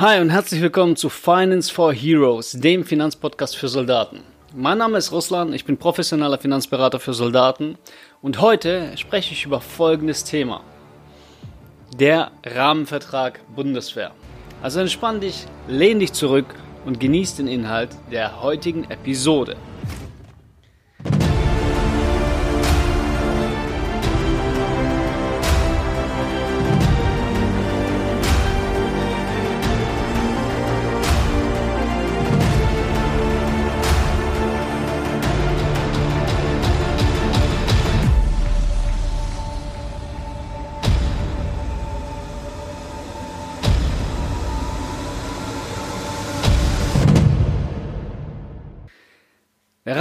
Hi und herzlich willkommen zu Finance for Heroes, dem Finanzpodcast für Soldaten. Mein Name ist Ruslan, ich bin professioneller Finanzberater für Soldaten und heute spreche ich über folgendes Thema. Der Rahmenvertrag Bundeswehr. Also entspann dich, lehn dich zurück und genieß den Inhalt der heutigen Episode.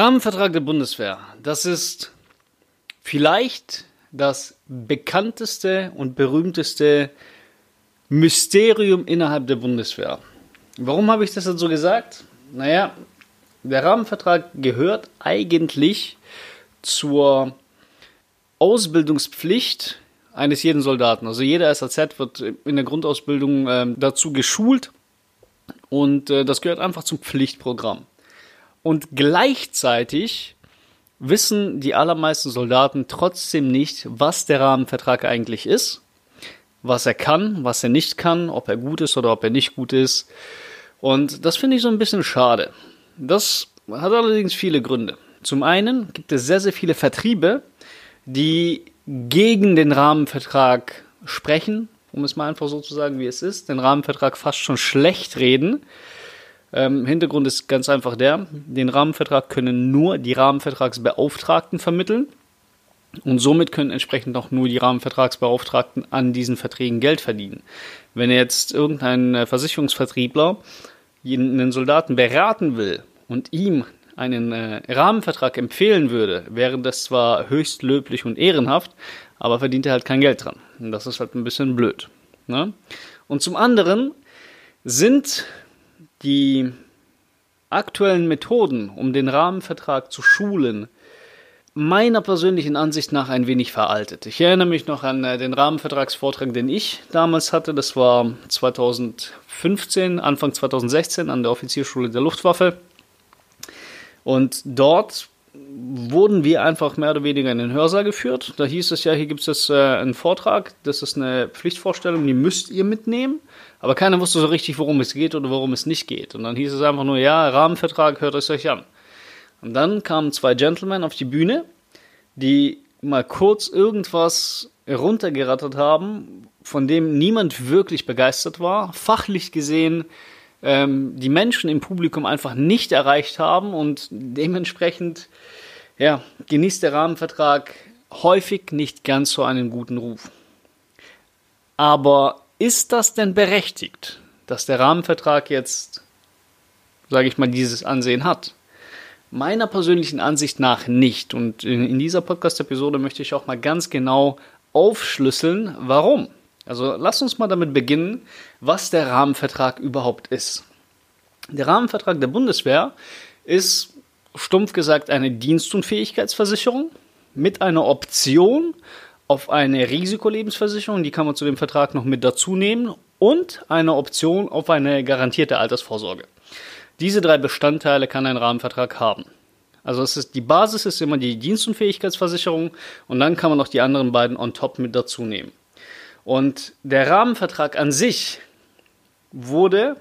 Rahmenvertrag der Bundeswehr, das ist vielleicht das bekannteste und berühmteste Mysterium innerhalb der Bundeswehr. Warum habe ich das jetzt so gesagt? Naja, der Rahmenvertrag gehört eigentlich zur Ausbildungspflicht eines jeden Soldaten. Also jeder SAZ wird in der Grundausbildung äh, dazu geschult und äh, das gehört einfach zum Pflichtprogramm. Und gleichzeitig wissen die allermeisten Soldaten trotzdem nicht, was der Rahmenvertrag eigentlich ist, was er kann, was er nicht kann, ob er gut ist oder ob er nicht gut ist. Und das finde ich so ein bisschen schade. Das hat allerdings viele Gründe. Zum einen gibt es sehr, sehr viele Vertriebe, die gegen den Rahmenvertrag sprechen, um es mal einfach so zu sagen, wie es ist, den Rahmenvertrag fast schon schlecht reden ähm, Hintergrund ist ganz einfach der, den Rahmenvertrag können nur die Rahmenvertragsbeauftragten vermitteln und somit können entsprechend auch nur die Rahmenvertragsbeauftragten an diesen Verträgen Geld verdienen. Wenn jetzt irgendein äh, Versicherungsvertriebler einen Soldaten beraten will und ihm einen äh, Rahmenvertrag empfehlen würde, wäre das zwar höchst löblich und ehrenhaft, aber verdient er halt kein Geld dran. Und das ist halt ein bisschen blöd. Ne? Und zum anderen sind die aktuellen Methoden, um den Rahmenvertrag zu schulen, meiner persönlichen Ansicht nach ein wenig veraltet. Ich erinnere mich noch an äh, den Rahmenvertragsvortrag, den ich damals hatte. Das war 2015, Anfang 2016 an der Offizierschule der Luftwaffe. Und dort wurden wir einfach mehr oder weniger in den Hörsaal geführt. Da hieß es ja, hier gibt es äh, einen Vortrag, das ist eine Pflichtvorstellung, die müsst ihr mitnehmen. Aber keiner wusste so richtig, worum es geht oder worum es nicht geht. Und dann hieß es einfach nur, ja, Rahmenvertrag, hört es euch an. Und dann kamen zwei Gentlemen auf die Bühne, die mal kurz irgendwas runtergerattert haben, von dem niemand wirklich begeistert war, fachlich gesehen ähm, die Menschen im Publikum einfach nicht erreicht haben und dementsprechend ja, genießt der Rahmenvertrag häufig nicht ganz so einen guten Ruf. Aber ist das denn berechtigt, dass der Rahmenvertrag jetzt, sage ich mal, dieses Ansehen hat? Meiner persönlichen Ansicht nach nicht. Und in dieser Podcast-Episode möchte ich auch mal ganz genau aufschlüsseln, warum. Also lass uns mal damit beginnen, was der Rahmenvertrag überhaupt ist. Der Rahmenvertrag der Bundeswehr ist stumpf gesagt eine Dienstunfähigkeitsversicherung mit einer Option auf eine Risikolebensversicherung, die kann man zu dem Vertrag noch mit dazu nehmen, und eine Option auf eine garantierte Altersvorsorge. Diese drei Bestandteile kann ein Rahmenvertrag haben. Also es ist, die Basis ist immer die Dienstunfähigkeitsversicherung und dann kann man noch die anderen beiden on top mit dazu nehmen. Und der Rahmenvertrag an sich wurde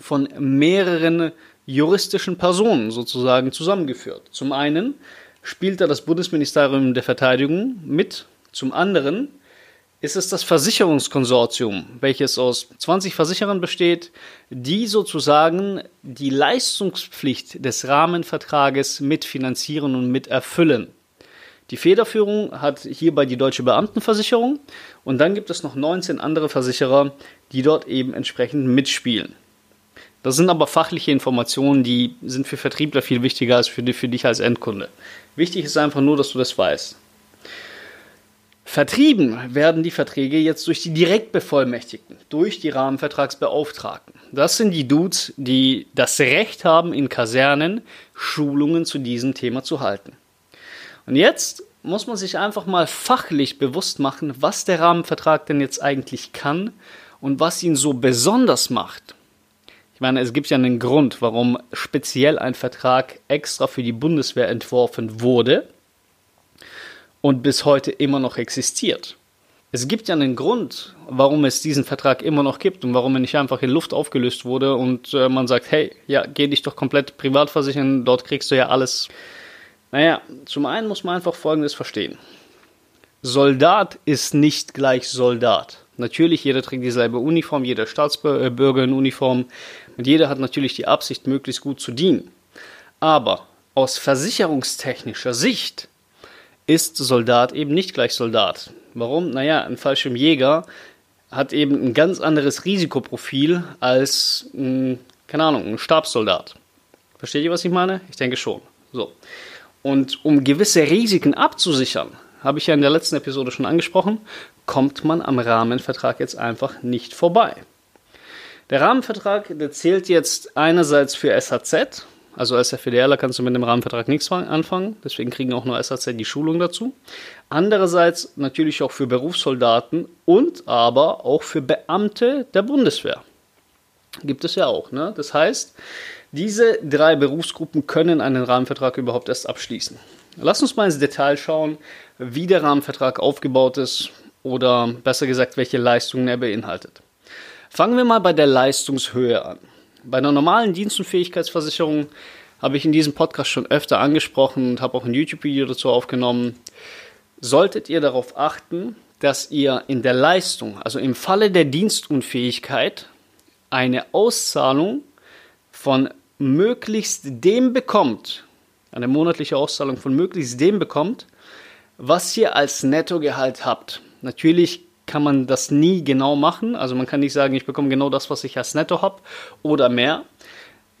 von mehreren juristischen Personen sozusagen zusammengeführt. Zum einen spielt da das Bundesministerium der Verteidigung mit zum anderen ist es das Versicherungskonsortium, welches aus 20 Versicherern besteht, die sozusagen die Leistungspflicht des Rahmenvertrages mitfinanzieren und miterfüllen. Die Federführung hat hierbei die Deutsche Beamtenversicherung und dann gibt es noch 19 andere Versicherer, die dort eben entsprechend mitspielen. Das sind aber fachliche Informationen, die sind für Vertriebler viel wichtiger als für, für dich als Endkunde. Wichtig ist einfach nur, dass du das weißt. Vertrieben werden die Verträge jetzt durch die Direktbevollmächtigten, durch die Rahmenvertragsbeauftragten. Das sind die Dudes, die das Recht haben, in Kasernen Schulungen zu diesem Thema zu halten. Und jetzt muss man sich einfach mal fachlich bewusst machen, was der Rahmenvertrag denn jetzt eigentlich kann Und was ihn so besonders macht, ich meine, es gibt ja einen Grund, warum speziell ein Vertrag extra für die Bundeswehr entworfen wurde und bis heute immer noch existiert. Es gibt ja einen Grund, warum es diesen Vertrag immer noch gibt und warum er nicht einfach in Luft aufgelöst wurde und äh, man sagt, hey, ja, geh dich doch komplett privat versichern, dort kriegst du ja alles. Naja, zum einen muss man einfach Folgendes verstehen. Soldat ist nicht gleich Soldat. Natürlich, jeder trägt dieselbe Uniform, jeder Staatsbürger in Uniform und jeder hat natürlich die Absicht, möglichst gut zu dienen. Aber aus versicherungstechnischer Sicht ist Soldat eben nicht gleich Soldat. Warum? Naja, ein Fallschirmjäger hat eben ein ganz anderes Risikoprofil als ein, keine Ahnung, ein Stabssoldat. Versteht ihr, was ich meine? Ich denke schon. So. Und um gewisse Risiken abzusichern, habe ich ja in der letzten Episode schon angesprochen, kommt man am Rahmenvertrag jetzt einfach nicht vorbei. Der Rahmenvertrag, der zählt jetzt einerseits für SHZ, also als FDLer kannst du mit dem Rahmenvertrag nichts anfangen, deswegen kriegen auch nur SAZ die Schulung dazu. Andererseits natürlich auch für Berufssoldaten und aber auch für Beamte der Bundeswehr. Gibt es ja auch. Ne? Das heißt, diese drei Berufsgruppen können einen Rahmenvertrag überhaupt erst abschließen. Lass uns mal ins Detail schauen, wie der Rahmenvertrag aufgebaut ist oder besser gesagt, welche Leistungen er beinhaltet. Fangen wir mal bei der Leistungshöhe an. Bei einer normalen Dienstunfähigkeitsversicherung habe ich in diesem Podcast schon öfter angesprochen und habe auch ein YouTube-Video dazu aufgenommen. Solltet ihr darauf achten, dass ihr in der Leistung, also im Falle der Dienstunfähigkeit, eine Auszahlung von möglichst dem bekommt, eine monatliche Auszahlung von möglichst dem bekommt, was ihr als Nettogehalt habt. Natürlich kann man das nie genau machen. Also man kann nicht sagen, ich bekomme genau das, was ich als Netto habe oder mehr,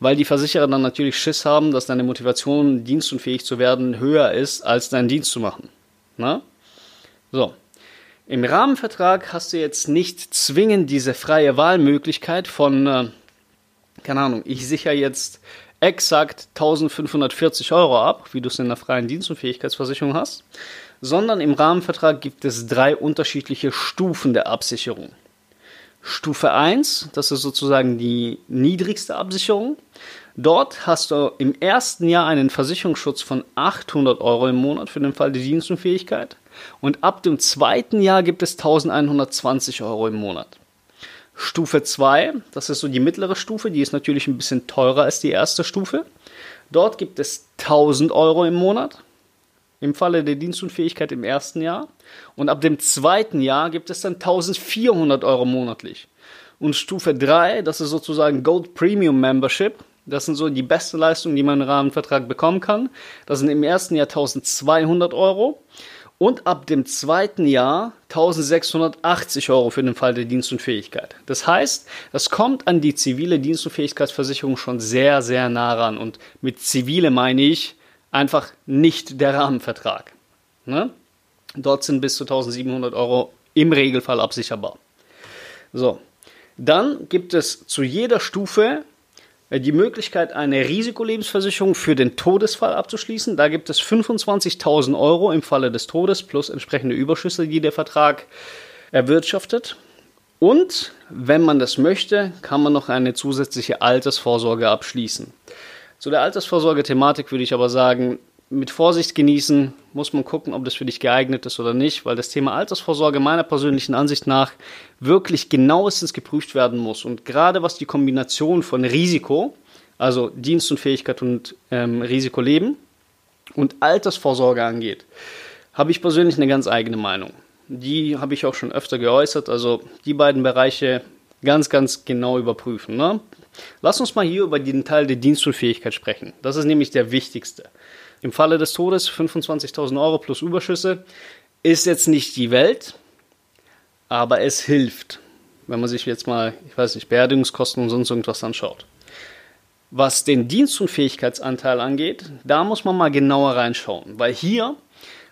weil die Versicherer dann natürlich Schiss haben, dass deine Motivation, dienstunfähig zu werden, höher ist, als deinen Dienst zu machen. Na? So. Im Rahmenvertrag hast du jetzt nicht zwingend diese freie Wahlmöglichkeit von, äh, keine Ahnung, ich sichere jetzt exakt 1540 Euro ab, wie du es in der freien Dienstunfähigkeitsversicherung hast, sondern im Rahmenvertrag gibt es drei unterschiedliche Stufen der Absicherung. Stufe 1, das ist sozusagen die niedrigste Absicherung. Dort hast du im ersten Jahr einen Versicherungsschutz von 800 Euro im Monat für den Fall der Dienstunfähigkeit und ab dem zweiten Jahr gibt es 1120 Euro im Monat. Stufe 2, das ist so die mittlere Stufe, die ist natürlich ein bisschen teurer als die erste Stufe. Dort gibt es 1000 Euro im Monat im Falle der Dienstunfähigkeit im ersten Jahr. Und ab dem zweiten Jahr gibt es dann 1400 Euro monatlich. Und Stufe 3, das ist sozusagen Gold Premium Membership. Das sind so die beste Leistungen, die man im Rahmenvertrag bekommen kann. Das sind im ersten Jahr 1200 Euro. Und ab dem zweiten Jahr 1680 Euro für den Fall der Dienstunfähigkeit. Das heißt, das kommt an die zivile Dienstunfähigkeitsversicherung schon sehr, sehr nah ran. Und mit zivile meine ich, einfach nicht der Rahmenvertrag. Ne? Dort sind bis zu 1700 Euro im Regelfall absicherbar. So, dann gibt es zu jeder Stufe die Möglichkeit, eine Risikolebensversicherung für den Todesfall abzuschließen. Da gibt es 25.000 Euro im Falle des Todes plus entsprechende Überschüsse, die der Vertrag erwirtschaftet. Und wenn man das möchte, kann man noch eine zusätzliche Altersvorsorge abschließen. Zu der Altersvorsorge-Thematik würde ich aber sagen, mit Vorsicht genießen, muss man gucken, ob das für dich geeignet ist oder nicht, weil das Thema Altersvorsorge meiner persönlichen Ansicht nach wirklich genauestens geprüft werden muss. Und gerade was die Kombination von Risiko, also Dienstunfähigkeit und ähm, Risikoleben und Altersvorsorge angeht, habe ich persönlich eine ganz eigene Meinung. Die habe ich auch schon öfter geäußert. Also die beiden Bereiche ganz, ganz genau überprüfen. Ne? Lass uns mal hier über den Teil der Dienstunfähigkeit sprechen. Das ist nämlich der wichtigste. Im Falle des Todes 25.000 Euro plus Überschüsse ist jetzt nicht die Welt, aber es hilft, wenn man sich jetzt mal, ich weiß nicht, Beerdigungskosten und sonst irgendwas anschaut. Was den Dienstunfähigkeitsanteil angeht, da muss man mal genauer reinschauen, weil hier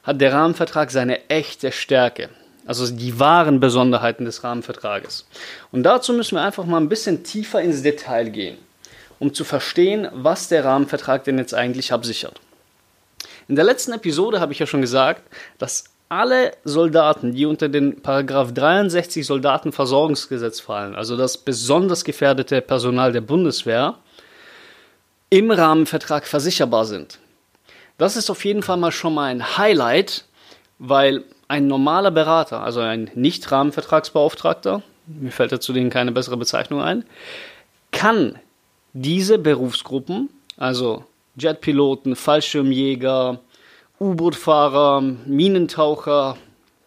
hat der Rahmenvertrag seine echte Stärke also die wahren Besonderheiten des Rahmenvertrages. Und dazu müssen wir einfach mal ein bisschen tiefer ins Detail gehen, um zu verstehen, was der Rahmenvertrag denn jetzt eigentlich absichert. In der letzten Episode habe ich ja schon gesagt, dass alle Soldaten, die unter den Paragraph 63 Soldatenversorgungsgesetz fallen, also das besonders gefährdete Personal der Bundeswehr, im Rahmenvertrag versicherbar sind. Das ist auf jeden Fall mal schon mal ein Highlight, weil ein normaler Berater, also ein Nicht-Rahmenvertragsbeauftragter, mir fällt dazu denen keine bessere Bezeichnung ein, kann diese Berufsgruppen, also Jetpiloten, Fallschirmjäger, U-Boot-Fahrer, Minentaucher,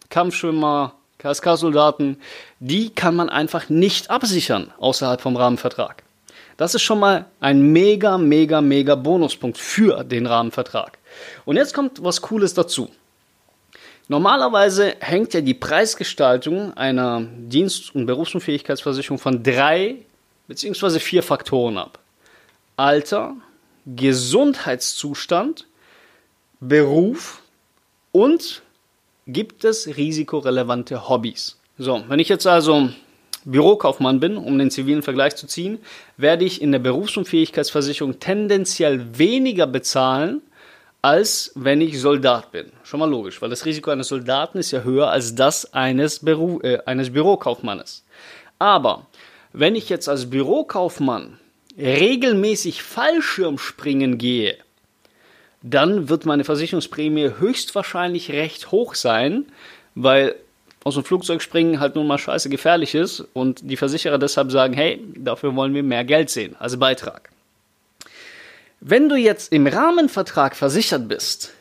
Kampfschwimmer, KSK-Soldaten, die kann man einfach nicht absichern außerhalb vom Rahmenvertrag. Das ist schon mal ein mega, mega, mega Bonuspunkt für den Rahmenvertrag. Und jetzt kommt was Cooles dazu. Normalerweise hängt ja die Preisgestaltung einer Dienst- und Berufsunfähigkeitsversicherung von drei bzw. vier Faktoren ab. Alter, Gesundheitszustand, Beruf und gibt es risikorelevante Hobbys. So, wenn ich jetzt also Bürokaufmann bin, um den zivilen Vergleich zu ziehen, werde ich in der Berufsunfähigkeitsversicherung tendenziell weniger bezahlen, als wenn ich Soldat bin. Schon mal logisch, weil das Risiko eines Soldaten ist ja höher als das eines, Beru äh, eines Bürokaufmannes. Aber wenn ich jetzt als Bürokaufmann regelmäßig Fallschirmspringen gehe, dann wird meine Versicherungsprämie höchstwahrscheinlich recht hoch sein, weil aus dem Flugzeug springen halt nun mal scheiße gefährlich ist und die Versicherer deshalb sagen, hey, dafür wollen wir mehr Geld sehen, also Beitrag. Wenn du jetzt im Rahmenvertrag versichert bist,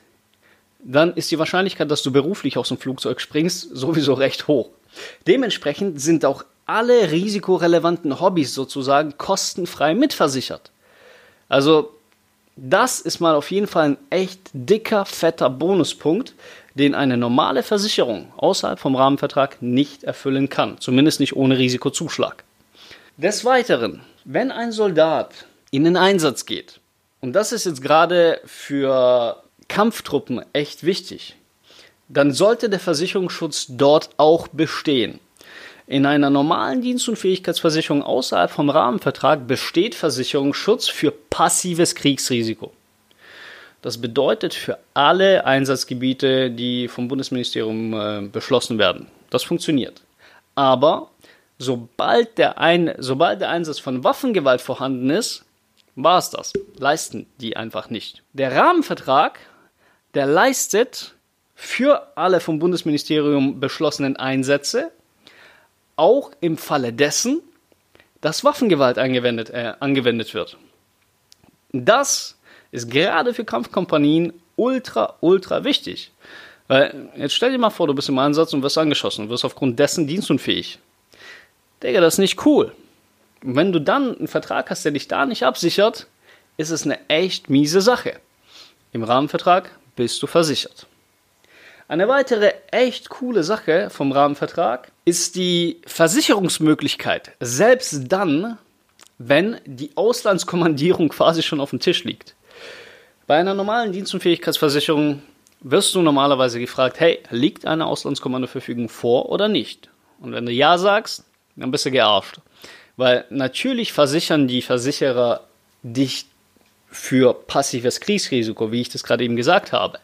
dann ist die Wahrscheinlichkeit, dass du beruflich aus dem Flugzeug springst, sowieso recht hoch. Dementsprechend sind auch alle risikorelevanten Hobbys sozusagen kostenfrei mitversichert. Also das ist mal auf jeden Fall ein echt dicker, fetter Bonuspunkt, den eine normale Versicherung außerhalb vom Rahmenvertrag nicht erfüllen kann, zumindest nicht ohne Risikozuschlag. Des Weiteren, wenn ein Soldat in den Einsatz geht, und das ist jetzt gerade für Kampftruppen echt wichtig, dann sollte der Versicherungsschutz dort auch bestehen. In einer normalen Dienst- und Fähigkeitsversicherung außerhalb vom Rahmenvertrag besteht Versicherungsschutz für passives Kriegsrisiko. Das bedeutet für alle Einsatzgebiete, die vom Bundesministerium äh, beschlossen werden. Das funktioniert. Aber sobald der, Ein sobald der Einsatz von Waffengewalt vorhanden ist, war es das. Leisten die einfach nicht. Der Rahmenvertrag, der leistet für alle vom Bundesministerium beschlossenen Einsätze, auch im Falle dessen, dass Waffengewalt angewendet, äh, angewendet wird. Das ist gerade für Kampfkompanien ultra, ultra wichtig. Weil jetzt stell dir mal vor, du bist im Einsatz und wirst angeschossen und wirst aufgrund dessen dienstunfähig. Digga, das ist nicht cool. Und wenn du dann einen Vertrag hast, der dich da nicht absichert, ist es eine echt miese Sache. Im Rahmenvertrag bist du versichert. Eine weitere echt coole Sache vom Rahmenvertrag ist die Versicherungsmöglichkeit, selbst dann, wenn die Auslandskommandierung quasi schon auf dem Tisch liegt. Bei einer normalen Dienstunfähigkeitsversicherung wirst du normalerweise gefragt, hey, liegt eine Auslandskommandoverfügung vor oder nicht? Und wenn du ja sagst, dann bist du gearscht. Weil natürlich versichern die Versicherer dich für passives Kriegsrisiko, wie ich das gerade eben gesagt habe.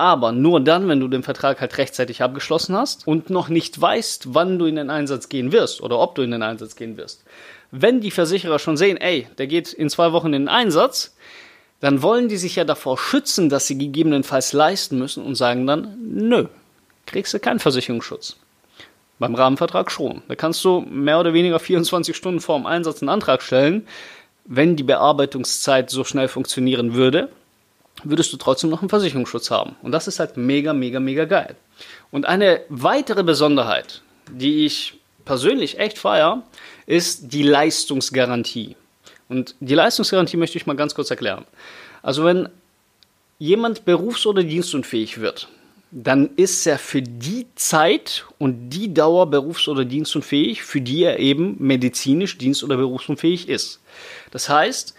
Aber nur dann, wenn du den Vertrag halt rechtzeitig abgeschlossen hast und noch nicht weißt, wann du in den Einsatz gehen wirst oder ob du in den Einsatz gehen wirst. Wenn die Versicherer schon sehen, ey, der geht in zwei Wochen in den Einsatz, dann wollen die sich ja davor schützen, dass sie gegebenenfalls leisten müssen und sagen dann, nö, kriegst du keinen Versicherungsschutz. Beim Rahmenvertrag schon. Da kannst du mehr oder weniger 24 Stunden vor dem Einsatz einen Antrag stellen. Wenn die Bearbeitungszeit so schnell funktionieren würde, würdest du trotzdem noch einen Versicherungsschutz haben. Und das ist halt mega, mega, mega geil. Und eine weitere Besonderheit, die ich persönlich echt feier, ist die Leistungsgarantie. Und die Leistungsgarantie möchte ich mal ganz kurz erklären. Also wenn jemand berufs- oder dienstunfähig wird, dann ist er für die Zeit und die Dauer berufs- oder dienstunfähig, für die er eben medizinisch dienst- oder berufsunfähig ist. Das heißt,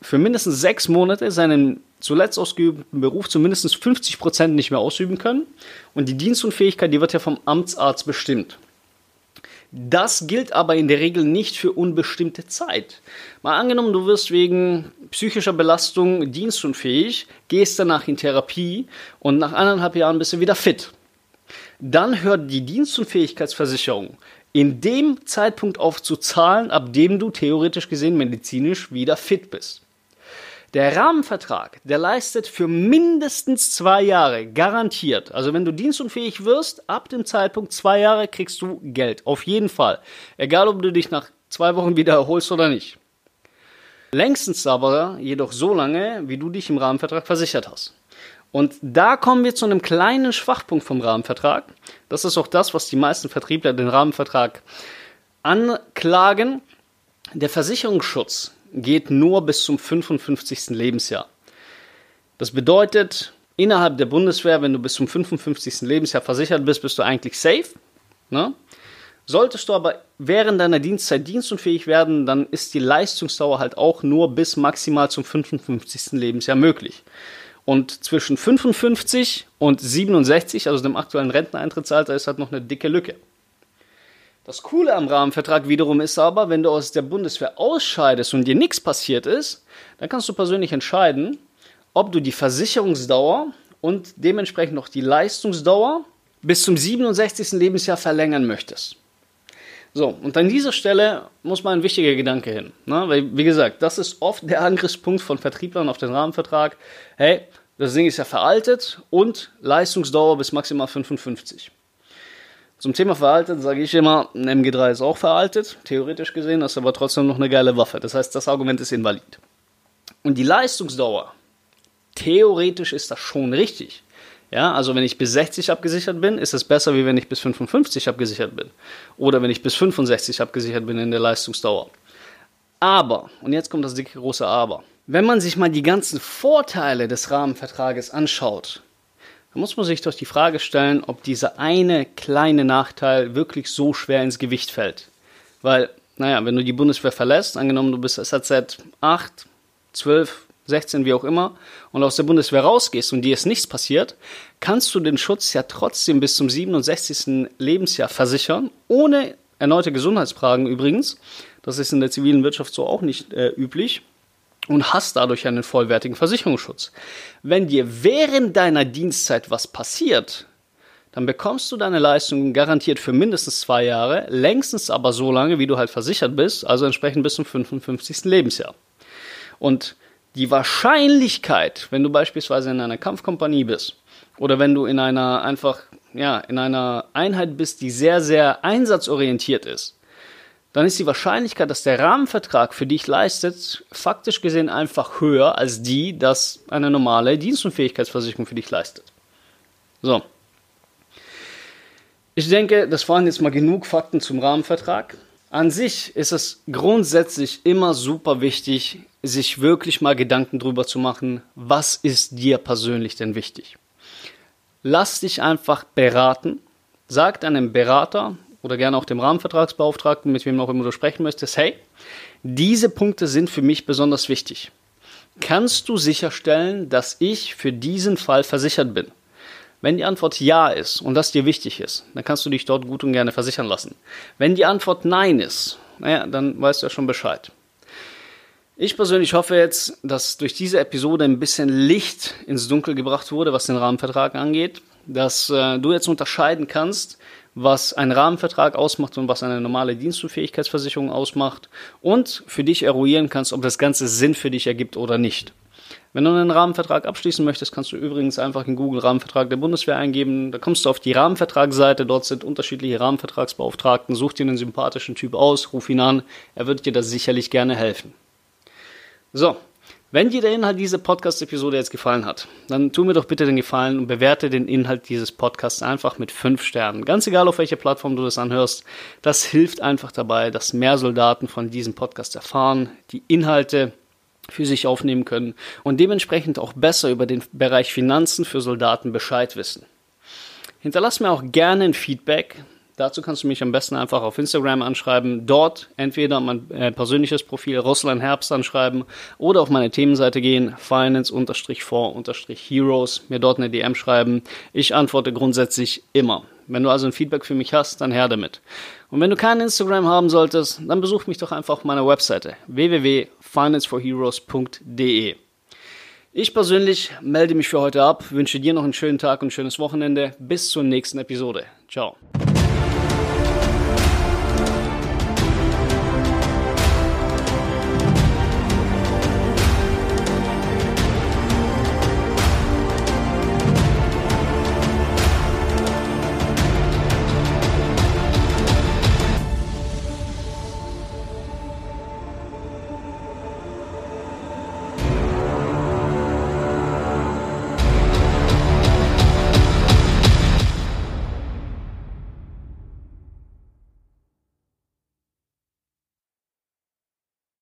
für mindestens sechs Monate seinen zuletzt ausgeübten Beruf zu mindestens 50 Prozent nicht mehr ausüben können. Und die Dienstunfähigkeit, die wird ja vom Amtsarzt bestimmt. Das gilt aber in der Regel nicht für unbestimmte Zeit. Mal angenommen, du wirst wegen psychischer Belastung dienstunfähig, gehst danach in Therapie und nach eineinhalb Jahren bist du wieder fit. dann hört die Dienstunfähigkeitsversicherung in dem Zeitpunkt auf zu zahlen, ab dem du theoretisch gesehen medizinisch wieder fit bist. Der Rahmenvertrag, der leistet für mindestens zwei Jahre garantiert. Also wenn du dienstunfähig wirst, ab dem Zeitpunkt zwei Jahre kriegst du Geld. Auf jeden Fall. Egal, ob du dich nach zwei Wochen wieder erholst oder nicht. Längstens aber jedoch so lange, wie du dich im Rahmenvertrag versichert hast. Und da kommen wir zu einem kleinen Schwachpunkt vom Rahmenvertrag. Das ist auch das, was die meisten Vertriebler den Rahmenvertrag anklagen. Der Versicherungsschutz geht nur bis zum 55. Lebensjahr. Das bedeutet, innerhalb der Bundeswehr, wenn du bis zum 55. Lebensjahr versichert bist, bist du eigentlich safe. Ne? Solltest du aber während deiner Dienstzeit dienstunfähig werden, dann ist die Leistungsdauer halt auch nur bis maximal zum 55. Lebensjahr möglich. Und zwischen 55 und 67, also dem aktuellen Renteneintrittsalter, ist halt noch eine dicke Lücke. Das Coole am Rahmenvertrag wiederum ist aber, wenn du aus der Bundeswehr ausscheidest und dir nichts passiert ist, dann kannst du persönlich entscheiden, ob du die Versicherungsdauer und dementsprechend noch die Leistungsdauer bis zum 67. Lebensjahr verlängern möchtest. So, und an dieser Stelle muss mal ein wichtiger Gedanke hin. Ne? Weil, wie gesagt, das ist oft der Angriffspunkt von Vertrieblern auf den Rahmenvertrag. Hey, das Ding ist ja veraltet und Leistungsdauer bis maximal 55. Zum Thema veraltet sage ich immer, ein MG3 ist auch veraltet, theoretisch gesehen, ist aber trotzdem noch eine geile Waffe. Das heißt, das Argument ist invalid. Und die Leistungsdauer, theoretisch ist das schon richtig. Ja, also wenn ich bis 60 abgesichert bin, ist es besser, wie wenn ich bis 55 abgesichert bin. Oder wenn ich bis 65 abgesichert bin in der Leistungsdauer. Aber, und jetzt kommt das dicke große Aber, wenn man sich mal die ganzen Vorteile des Rahmenvertrages anschaut, da muss man sich doch die Frage stellen, ob dieser eine kleine Nachteil wirklich so schwer ins Gewicht fällt. Weil, naja, wenn du die Bundeswehr verlässt, angenommen du bist SAZ 8, 12, 16, wie auch immer, und aus der Bundeswehr rausgehst und dir ist nichts passiert, kannst du den Schutz ja trotzdem bis zum 67. Lebensjahr versichern, ohne erneute Gesundheitsfragen übrigens. Das ist in der zivilen Wirtschaft so auch nicht äh, üblich und hast dadurch einen vollwertigen Versicherungsschutz. Wenn dir während deiner Dienstzeit was passiert, dann bekommst du deine Leistung garantiert für mindestens zwei Jahre, längstens aber so lange, wie du halt versichert bist, also entsprechend bis zum 55. Lebensjahr. Und die Wahrscheinlichkeit, wenn du beispielsweise in einer Kampfkompanie bist oder wenn du in einer einfach ja, in einer Einheit bist, die sehr sehr einsatzorientiert ist, dann ist die Wahrscheinlichkeit, dass der Rahmenvertrag für dich leistet, faktisch gesehen einfach höher als die, dass eine normale Dienstunfähigkeitsversicherung für dich leistet. So. Ich denke, das waren jetzt mal genug Fakten zum Rahmenvertrag. An sich ist es grundsätzlich immer super wichtig, sich wirklich mal Gedanken drüber zu machen, was ist dir persönlich denn wichtig. Lass dich einfach beraten. Sagt einem Berater, oder gerne auch dem Rahmenvertragsbeauftragten, mit wem auch immer du sprechen möchtest, hey, diese Punkte sind für mich besonders wichtig. Kannst du sicherstellen, dass ich für diesen Fall versichert bin? Wenn die Antwort ja ist und das dir wichtig ist, dann kannst du dich dort gut und gerne versichern lassen. Wenn die Antwort nein ist, naja, dann weißt du ja schon Bescheid. Ich persönlich hoffe jetzt, dass durch diese Episode ein bisschen Licht ins Dunkel gebracht wurde, was den Rahmenvertrag angeht, dass äh, du jetzt unterscheiden kannst, was ein Rahmenvertrag ausmacht und was eine normale Dienstunfähigkeitsversicherung ausmacht und für dich eruieren kannst, ob das Ganze Sinn für dich ergibt oder nicht. Wenn du einen Rahmenvertrag abschließen möchtest, kannst du übrigens einfach in Google Rahmenvertrag der Bundeswehr eingeben. Da kommst du auf die Rahmenvertragsseite. Dort sind unterschiedliche Rahmenvertragsbeauftragten. Such dir einen sympathischen Typ aus, ruf ihn an. Er wird dir da sicherlich gerne helfen. So, wenn dir der Inhalt dieser Podcast-Episode jetzt gefallen hat, dann tu mir doch bitte den Gefallen und bewerte den Inhalt dieses Podcasts einfach mit fünf Sternen. Ganz egal, auf welcher Plattform du das anhörst. Das hilft einfach dabei, dass mehr Soldaten von diesem Podcast erfahren, die Inhalte für sich aufnehmen können und dementsprechend auch besser über den Bereich Finanzen für Soldaten Bescheid wissen. Hinterlass mir auch gerne ein Feedback. Dazu kannst du mich am besten einfach auf Instagram anschreiben. Dort entweder mein äh, persönliches Profil Russland Herbst anschreiben oder auf meine Themenseite gehen, finance-for-heroes, mir dort eine DM schreiben. Ich antworte grundsätzlich immer. Wenn du also ein Feedback für mich hast, dann her damit. Und wenn du kein Instagram haben solltest, dann besuch mich doch einfach auf meiner Webseite www.financeforheroes.de. Ich persönlich melde mich für heute ab, wünsche dir noch einen schönen Tag und ein schönes Wochenende. Bis zur nächsten Episode. Ciao.